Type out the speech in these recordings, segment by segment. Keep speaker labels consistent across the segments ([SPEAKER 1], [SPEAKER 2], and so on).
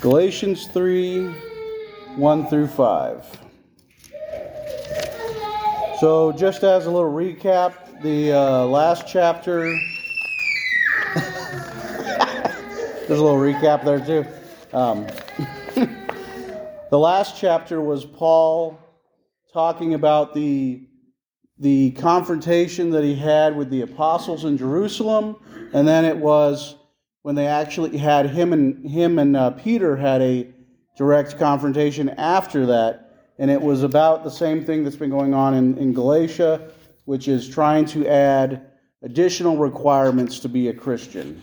[SPEAKER 1] Galatians 3 1 through 5. So, just as a little recap, the uh, last chapter. There's a little recap there, too. Um, the last chapter was Paul talking about the, the confrontation that he had with the apostles in Jerusalem, and then it was when they actually had him and him and uh, Peter had a direct confrontation after that, and it was about the same thing that's been going on in, in Galatia, which is trying to add additional requirements to be a Christian.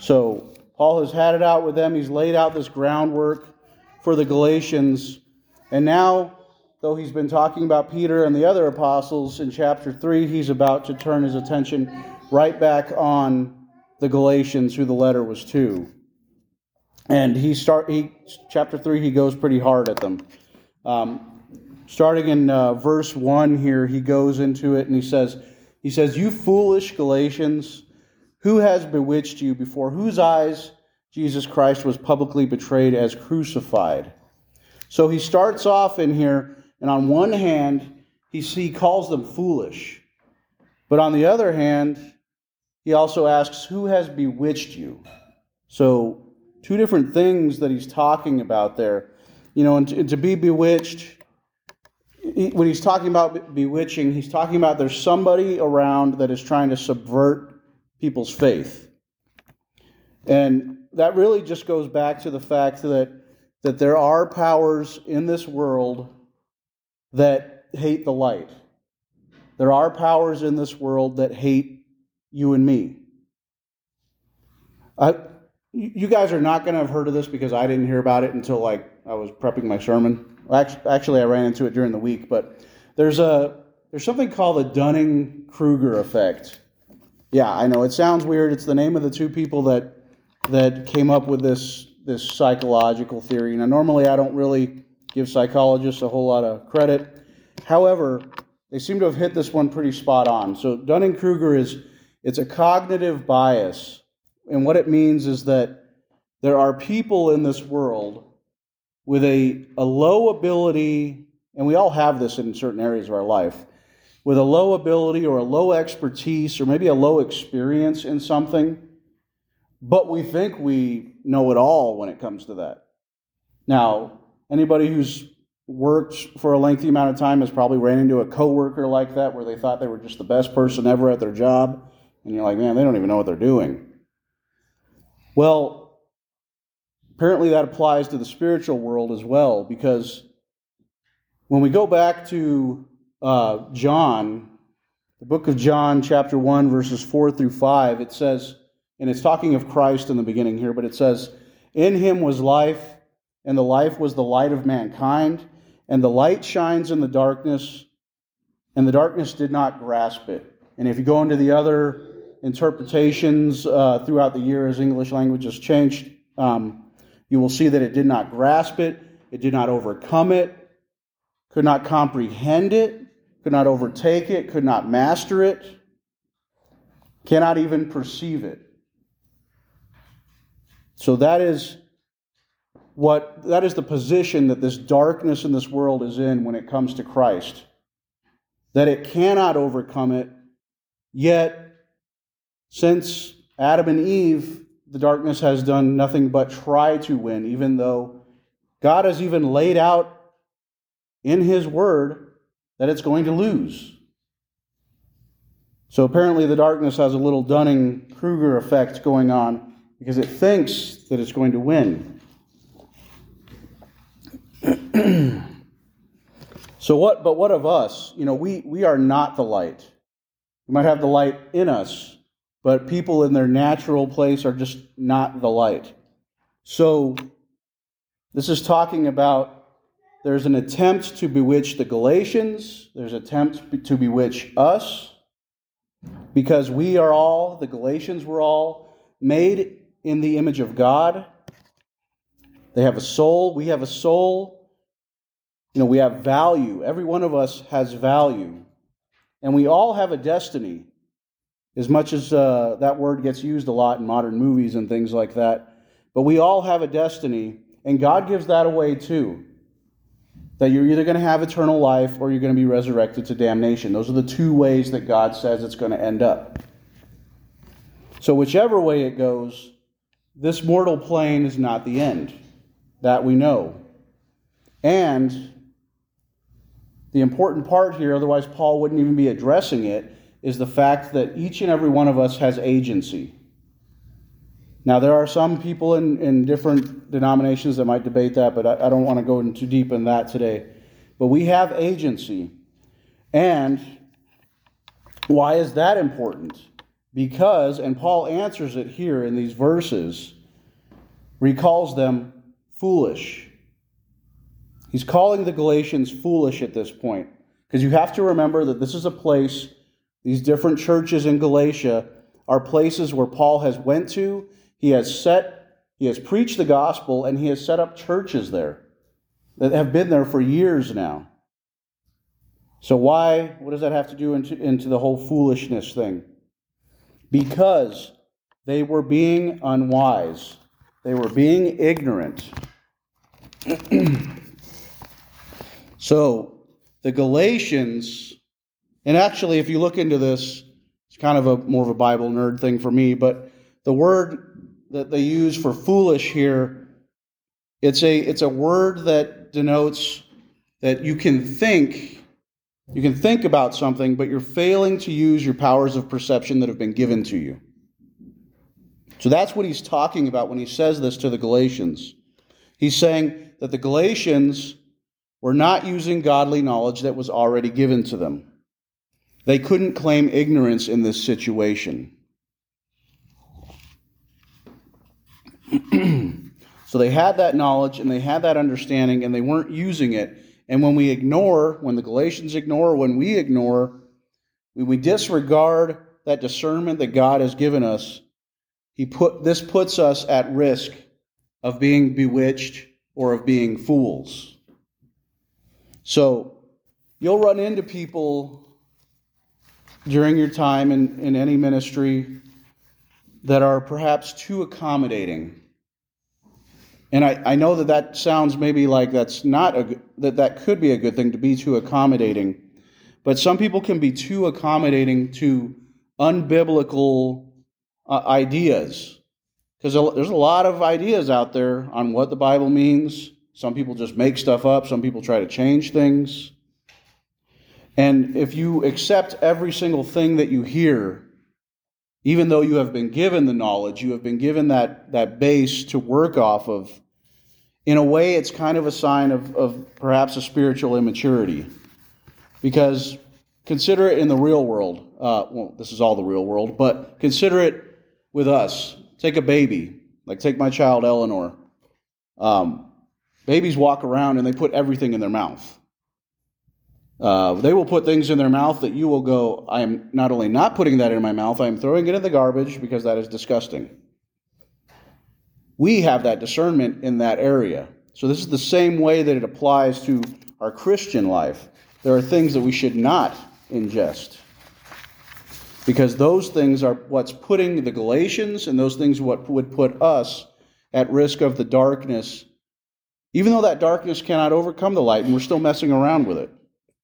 [SPEAKER 1] So Paul has had it out with them. He's laid out this groundwork for the Galatians, and now. Though he's been talking about Peter and the other apostles in chapter 3, he's about to turn his attention right back on the Galatians, who the letter was to. And he start he chapter three he goes pretty hard at them. Um, starting in uh, verse one here, he goes into it and he says he says, "You foolish Galatians, who has bewitched you? Before whose eyes Jesus Christ was publicly betrayed as crucified." So he starts off in here, and on one hand, he, he calls them foolish, but on the other hand, he also asks, Who has bewitched you? So, two different things that he's talking about there. You know, and to, and to be bewitched, when he's talking about bewitching, he's talking about there's somebody around that is trying to subvert people's faith. And that really just goes back to the fact that, that there are powers in this world that hate the light. There are powers in this world that hate you and me. I, you guys are not going to have heard of this because I didn't hear about it until like I was prepping my sermon. Actually, I ran into it during the week, but there's a there's something called the Dunning Kruger effect. Yeah, I know it sounds weird. It's the name of the two people that that came up with this this psychological theory. Now, normally I don't really give psychologists a whole lot of credit. However, they seem to have hit this one pretty spot on. So Dunning Kruger is it's a cognitive bias. And what it means is that there are people in this world with a, a low ability, and we all have this in certain areas of our life, with a low ability or a low expertise or maybe a low experience in something, but we think we know it all when it comes to that. Now, anybody who's worked for a lengthy amount of time has probably ran into a coworker like that where they thought they were just the best person ever at their job and you're like, man, they don't even know what they're doing. Well, apparently that applies to the spiritual world as well, because when we go back to uh, John, the book of John, chapter 1, verses 4 through 5, it says, and it's talking of Christ in the beginning here, but it says, In him was life, and the life was the light of mankind, and the light shines in the darkness, and the darkness did not grasp it. And if you go into the other interpretations uh, throughout the year as English language has changed, um, you will see that it did not grasp it, it did not overcome it, could not comprehend it, could not overtake it, could not master it, cannot even perceive it. So that is what that is the position that this darkness in this world is in when it comes to Christ. That it cannot overcome it, yet since Adam and Eve, the darkness has done nothing but try to win, even though God has even laid out in His Word that it's going to lose. So apparently, the darkness has a little Dunning Kruger effect going on because it thinks that it's going to win. so what but what of us you know we we are not the light we might have the light in us but people in their natural place are just not the light. So, this is talking about there's an attempt to bewitch the Galatians, there's an attempt to bewitch us, because we are all, the Galatians were all, made in the image of God. They have a soul, we have a soul. You know, we have value. Every one of us has value. And we all have a destiny. As much as uh, that word gets used a lot in modern movies and things like that, But we all have a destiny, and God gives that away too. That you're either going to have eternal life or you're going to be resurrected to damnation. Those are the two ways that God says it's going to end up. So, whichever way it goes, this mortal plane is not the end. That we know. And the important part here, otherwise, Paul wouldn't even be addressing it, is the fact that each and every one of us has agency. Now, there are some people in, in different denominations that might debate that, but I, I don't want to go in too deep in that today. But we have agency. And why is that important? Because, and Paul answers it here in these verses, recalls them foolish. He's calling the Galatians foolish at this point. Because you have to remember that this is a place, these different churches in Galatia are places where Paul has went to he has set, he has preached the gospel, and he has set up churches there that have been there for years now. So why? What does that have to do into, into the whole foolishness thing? Because they were being unwise. They were being ignorant. so the Galatians, and actually, if you look into this, it's kind of a more of a Bible nerd thing for me, but the word that they use for foolish here, it's a, it's a word that denotes that you can think, you can think about something, but you're failing to use your powers of perception that have been given to you. So that's what he's talking about when he says this to the Galatians. He's saying that the Galatians were not using godly knowledge that was already given to them. They couldn't claim ignorance in this situation. so they had that knowledge and they had that understanding and they weren't using it. And when we ignore, when the Galatians ignore, when we ignore, when we disregard that discernment that God has given us, he put this puts us at risk of being bewitched or of being fools. So you'll run into people during your time in, in any ministry that are perhaps too accommodating and I, I know that that sounds maybe like that's not a that that could be a good thing to be too accommodating, but some people can be too accommodating to unbiblical uh, ideas because there's a lot of ideas out there on what the Bible means. Some people just make stuff up. Some people try to change things. And if you accept every single thing that you hear even though you have been given the knowledge, you have been given that, that base to work off of, in a way, it's kind of a sign of, of perhaps a spiritual immaturity. Because consider it in the real world. Uh, well, this is all the real world, but consider it with us. Take a baby, like take my child Eleanor. Um, babies walk around and they put everything in their mouth. Uh, they will put things in their mouth that you will go, I am not only not putting that in my mouth, I am throwing it in the garbage because that is disgusting. We have that discernment in that area. So, this is the same way that it applies to our Christian life. There are things that we should not ingest because those things are what's putting the Galatians and those things what would put us at risk of the darkness, even though that darkness cannot overcome the light and we're still messing around with it.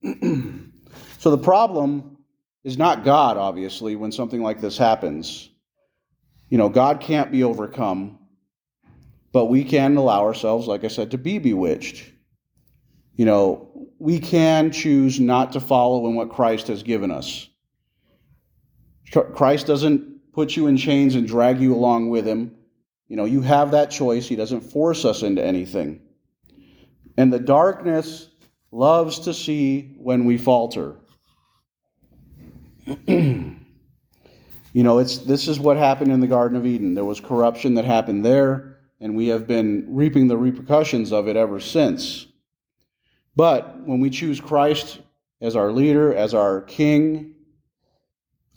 [SPEAKER 1] so the problem is not God, obviously, when something like this happens. You know, God can't be overcome, but we can allow ourselves, like I said, to be bewitched. You know, we can choose not to follow in what Christ has given us. Christ doesn't put you in chains and drag you along with him. You know, you have that choice. He doesn't force us into anything. And the darkness loves to see when we falter. you know, it's this is what happened in the Garden of Eden. There was corruption that happened there, and we have been reaping the repercussions of it ever since. But when we choose Christ as our leader, as our king,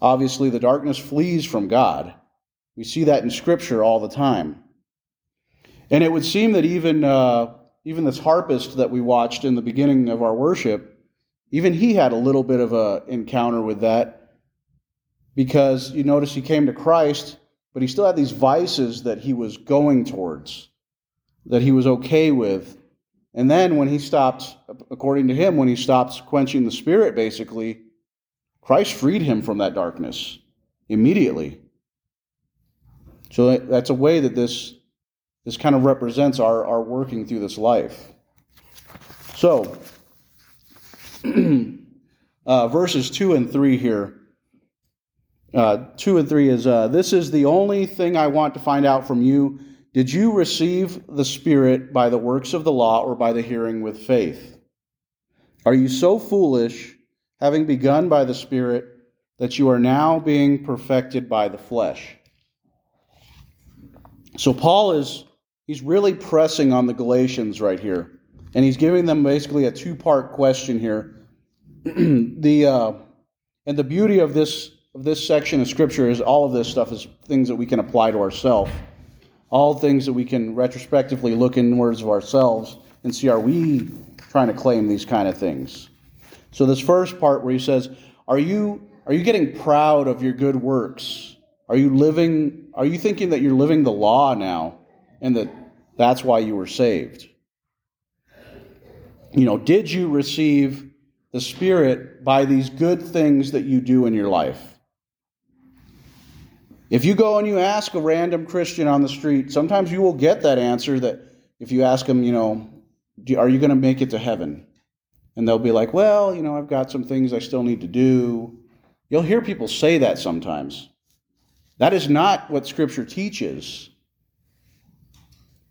[SPEAKER 1] obviously the darkness flees from God. We see that in Scripture all the time. And it would seem that even uh, even this harpist that we watched in the beginning of our worship, even he had a little bit of a encounter with that because you notice he came to Christ but he still had these vices that he was going towards, that he was okay with. And then when he stopped, according to him, when he stopped quenching the spirit, basically, Christ freed him from that darkness immediately. So that's a way that this, this kind of represents our, our working through this life. So, uh, verses 2 and 3 here. Uh, 2 and 3 is uh, This is the only thing I want to find out from you. Did you receive the Spirit by the works of the law or by the hearing with faith? Are you so foolish, having begun by the Spirit, that you are now being perfected by the flesh? So Paul is he's really pressing on the Galatians right here. And he's giving them basically a two-part question here. the uh, and the beauty of this of this section of scripture is all of this stuff is things that we can apply to ourselves. All things that we can retrospectively look inwards of ourselves and see are we trying to claim these kind of things. So this first part where he says, Are you are you getting proud of your good works? Are you living are you thinking that you're living the law now and that that's why you were saved? You know, did you receive the Spirit by these good things that you do in your life? If you go and you ask a random Christian on the street, sometimes you will get that answer that if you ask them, you know, are you going to make it to heaven? And they'll be like, well, you know, I've got some things I still need to do. You'll hear people say that sometimes. That is not what Scripture teaches.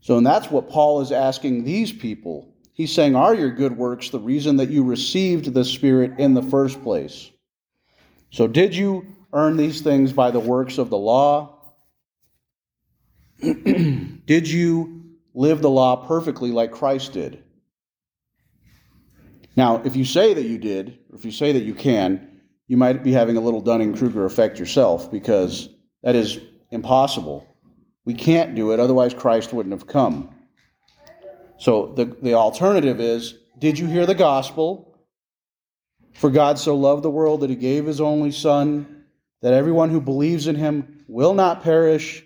[SPEAKER 1] So, and that's what Paul is asking these people. He's saying, Are your good works the reason that you received the Spirit in the first place? So, did you earn these things by the works of the law? did you live the law perfectly like Christ did? Now, if you say that you did, or if you say that you can, you might be having a little Dunning Kruger effect yourself because that is impossible. We can't do it, otherwise, Christ wouldn't have come. So the, the alternative is Did you hear the gospel? For God so loved the world that he gave his only Son that everyone who believes in him will not perish,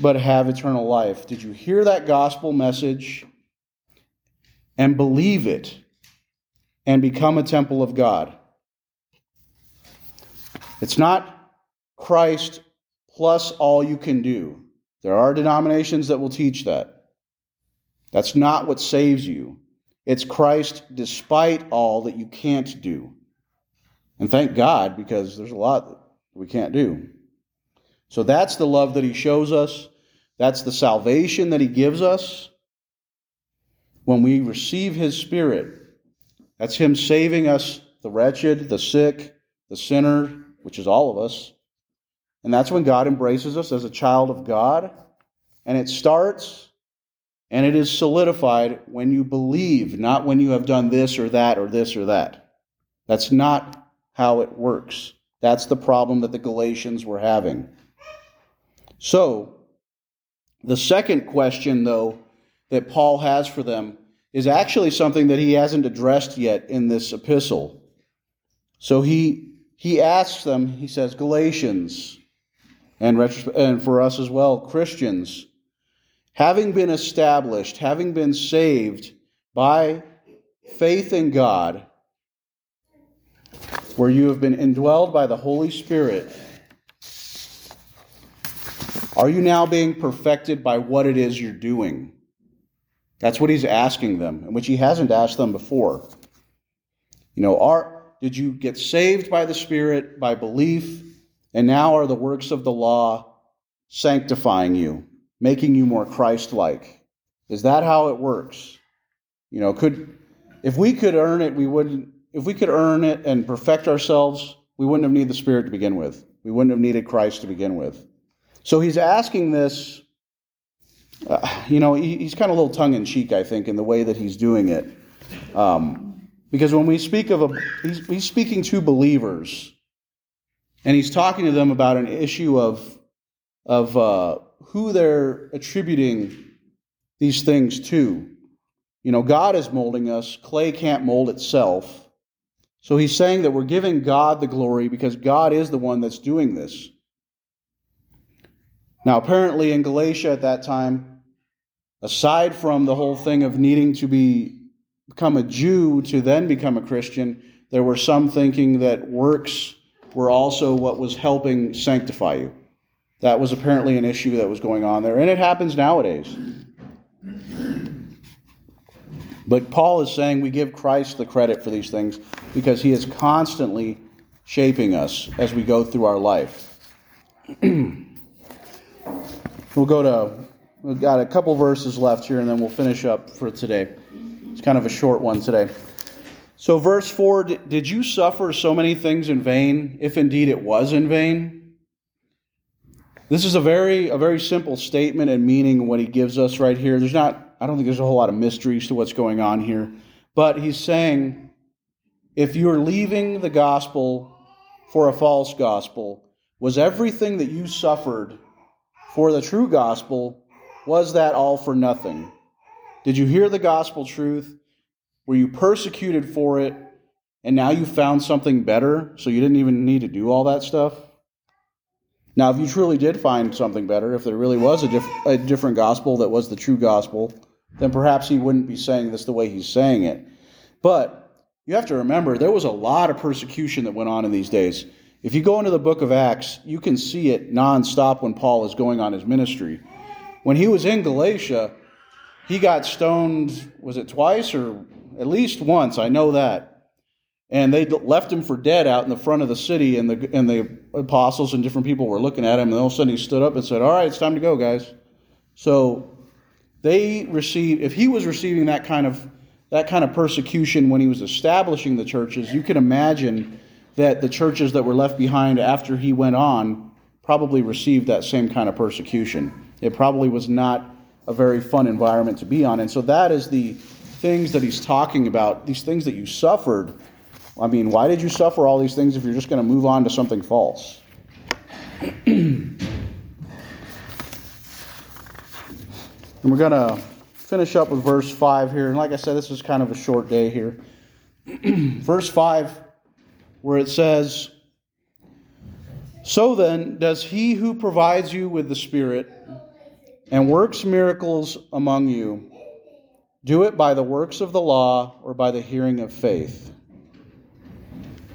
[SPEAKER 1] but have eternal life. Did you hear that gospel message and believe it and become a temple of God? It's not Christ plus all you can do. There are denominations that will teach that. That's not what saves you. It's Christ despite all that you can't do. And thank God, because there's a lot that we can't do. So that's the love that He shows us. That's the salvation that He gives us. When we receive His Spirit, that's Him saving us, the wretched, the sick, the sinner, which is all of us. And that's when God embraces us as a child of God. And it starts and it is solidified when you believe, not when you have done this or that or this or that. That's not how it works. That's the problem that the Galatians were having. So, the second question, though, that Paul has for them is actually something that he hasn't addressed yet in this epistle. So he he asks them, he says, Galatians, and, and for us as well, Christians, having been established, having been saved by faith in God, where you have been indwelled by the Holy Spirit, are you now being perfected by what it is you're doing? That's what he's asking them, which he hasn't asked them before. You know, are did you get saved by the Spirit by belief, and now are the works of the law sanctifying you, making you more Christ-like? Is that how it works? You know, could if we could earn it, we wouldn't if we could earn it and perfect ourselves, we wouldn't have needed the Spirit to begin with. We wouldn't have needed Christ to begin with. So he's asking this, uh, you know, he, he's kind of a little tongue in cheek, I think, in the way that he's doing it. Um, because when we speak of a, he's, he's speaking to believers, and he's talking to them about an issue of, of uh, who they're attributing these things to. You know, God is molding us, clay can't mold itself. So he's saying that we're giving God the glory because God is the one that's doing this. Now, apparently, in Galatia at that time, aside from the whole thing of needing to be become a Jew to then become a Christian, there were some thinking that works were also what was helping sanctify you. That was apparently an issue that was going on there, and it happens nowadays. But Paul is saying we give Christ the credit for these things because he is constantly shaping us as we go through our life. we'll go to, we've got a couple verses left here and then we'll finish up for today. It's kind of a short one today. So, verse 4 Did you suffer so many things in vain, if indeed it was in vain? This is a very, a very simple statement and meaning what he gives us right here. There's not, I don't think there's a whole lot of mysteries to what's going on here. But he's saying, if you're leaving the gospel for a false gospel, was everything that you suffered for the true gospel, was that all for nothing? Did you hear the gospel truth? Were you persecuted for it? And now you found something better, so you didn't even need to do all that stuff? Now, if you truly did find something better, if there really was a, diff- a different gospel that was the true gospel, then perhaps he wouldn't be saying this the way he's saying it. But you have to remember there was a lot of persecution that went on in these days. If you go into the book of Acts, you can see it nonstop when Paul is going on his ministry. When he was in Galatia, he got stoned, was it twice or at least once? I know that. And they left him for dead out in the front of the city, and the, and the apostles and different people were looking at him, and all of a sudden he stood up and said, All right, it's time to go, guys. So they received, if he was receiving that kind of that kind of persecution when he was establishing the churches, you can imagine that the churches that were left behind after he went on probably received that same kind of persecution. It probably was not a very fun environment to be on. And so that is the things that he's talking about, these things that you suffered. I mean, why did you suffer all these things if you're just going to move on to something false? and we're going to finish up with verse 5 here. And like I said, this is kind of a short day here. verse 5, where it says, So then, does he who provides you with the Spirit and works miracles among you do it by the works of the law or by the hearing of faith?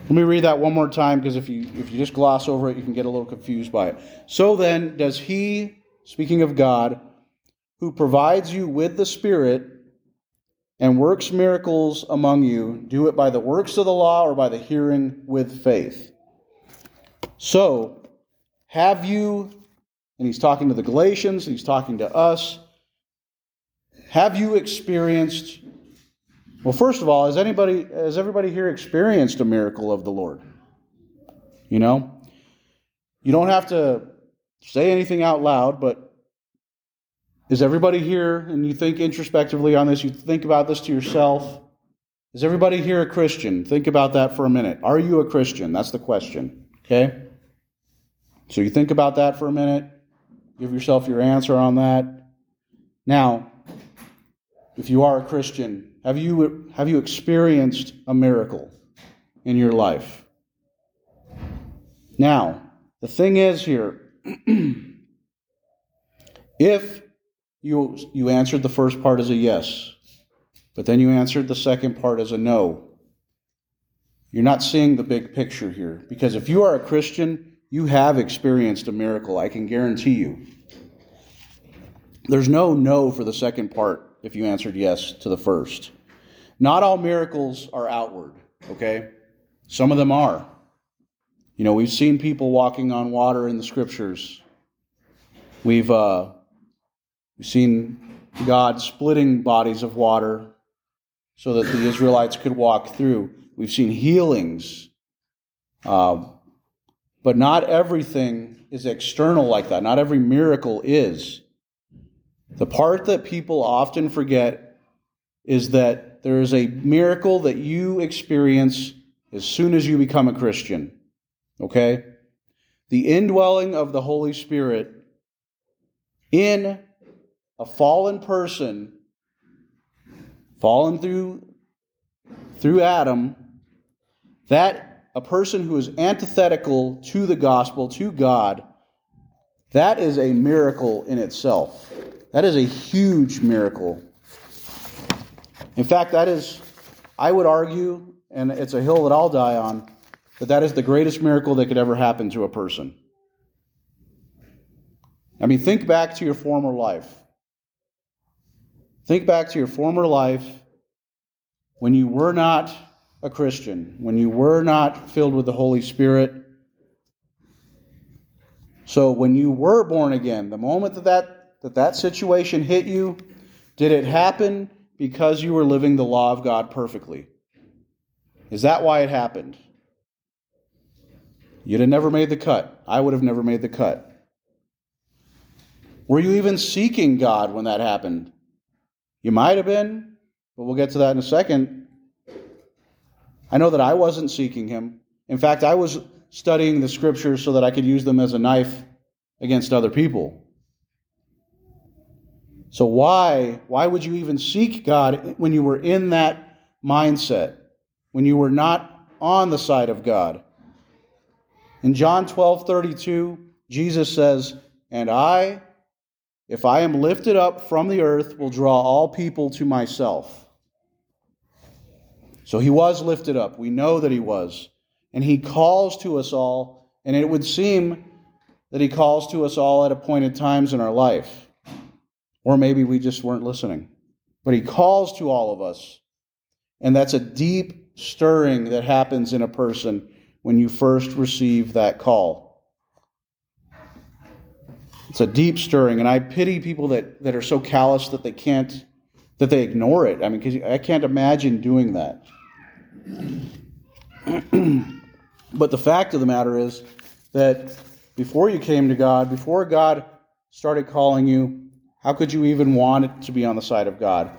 [SPEAKER 1] Let me read that one more time because if you if you just gloss over it, you can get a little confused by it. So then, does he, speaking of God, who provides you with the Spirit and works miracles among you, do it by the works of the law or by the hearing with faith. So, have you, and he's talking to the Galatians, he's talking to us, have you experienced, well, first of all, has anybody, has everybody here experienced a miracle of the Lord? You know? You don't have to say anything out loud, but is everybody here, and you think introspectively on this, you think about this to yourself? Is everybody here a Christian? Think about that for a minute. Are you a Christian? That's the question. Okay? So you think about that for a minute. Give yourself your answer on that. Now, if you are a Christian, have you, have you experienced a miracle in your life? Now, the thing is here, if you, you answered the first part as a yes, but then you answered the second part as a no. You're not seeing the big picture here. Because if you are a Christian, you have experienced a miracle, I can guarantee you. There's no no for the second part if you answered yes to the first. Not all miracles are outward, okay? Some of them are. You know, we've seen people walking on water in the scriptures. We've uh, We've seen God splitting bodies of water so that the Israelites could walk through. We've seen healings. Uh, but not everything is external like that. Not every miracle is. The part that people often forget is that there is a miracle that you experience as soon as you become a Christian. Okay? The indwelling of the Holy Spirit in a fallen person, fallen through, through Adam, that a person who is antithetical to the gospel, to God, That is a miracle in itself. That is a huge miracle. In fact, that is, I would argue, and it's a hill that I'll die on, that that is the greatest miracle that could ever happen to a person. I mean, think back to your former life. Think back to your former life when you were not a Christian, when you were not filled with the Holy Spirit. So, when you were born again, the moment that that, that, that situation hit you, did it happen because you were living the law of God perfectly? Is that why it happened? You'd have never made the cut. I would have never made the cut. Were you even seeking God when that happened? You might have been, but we'll get to that in a second. I know that I wasn't seeking Him. In fact, I was studying the scriptures so that I could use them as a knife against other people. So why why would you even seek God when you were in that mindset? When you were not on the side of God? In John 12:32, Jesus says, "And I if I am lifted up from the earth, will draw all people to myself. So he was lifted up. We know that he was. And he calls to us all, and it would seem that he calls to us all at appointed times in our life. Or maybe we just weren't listening. But he calls to all of us. And that's a deep stirring that happens in a person when you first receive that call. It's a deep stirring, and I pity people that, that are so callous that they can't, that they ignore it. I mean, because I can't imagine doing that. but the fact of the matter is that before you came to God, before God started calling you, how could you even want it to be on the side of God?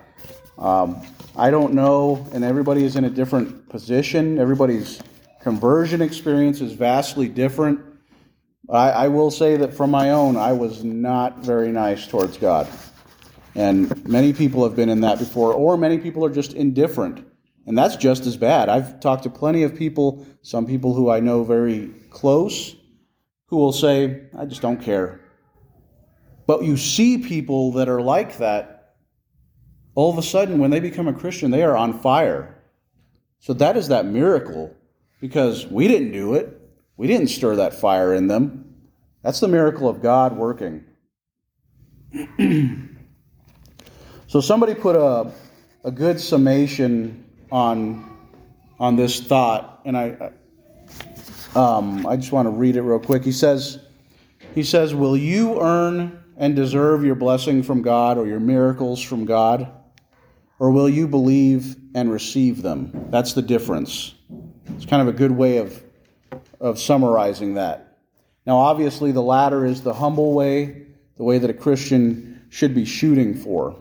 [SPEAKER 1] Um, I don't know, and everybody is in a different position. Everybody's conversion experience is vastly different. I, I will say that from my own, I was not very nice towards God. And many people have been in that before, or many people are just indifferent. And that's just as bad. I've talked to plenty of people, some people who I know very close, who will say, I just don't care. But you see people that are like that, all of a sudden, when they become a Christian, they are on fire. So that is that miracle because we didn't do it. We didn't stir that fire in them. That's the miracle of God working. so somebody put a, a good summation on, on this thought, and I, um, I just want to read it real quick. He says, he says, Will you earn and deserve your blessing from God or your miracles from God? Or will you believe and receive them? That's the difference. It's kind of a good way of of summarizing that. Now, obviously, the latter is the humble way, the way that a Christian should be shooting for.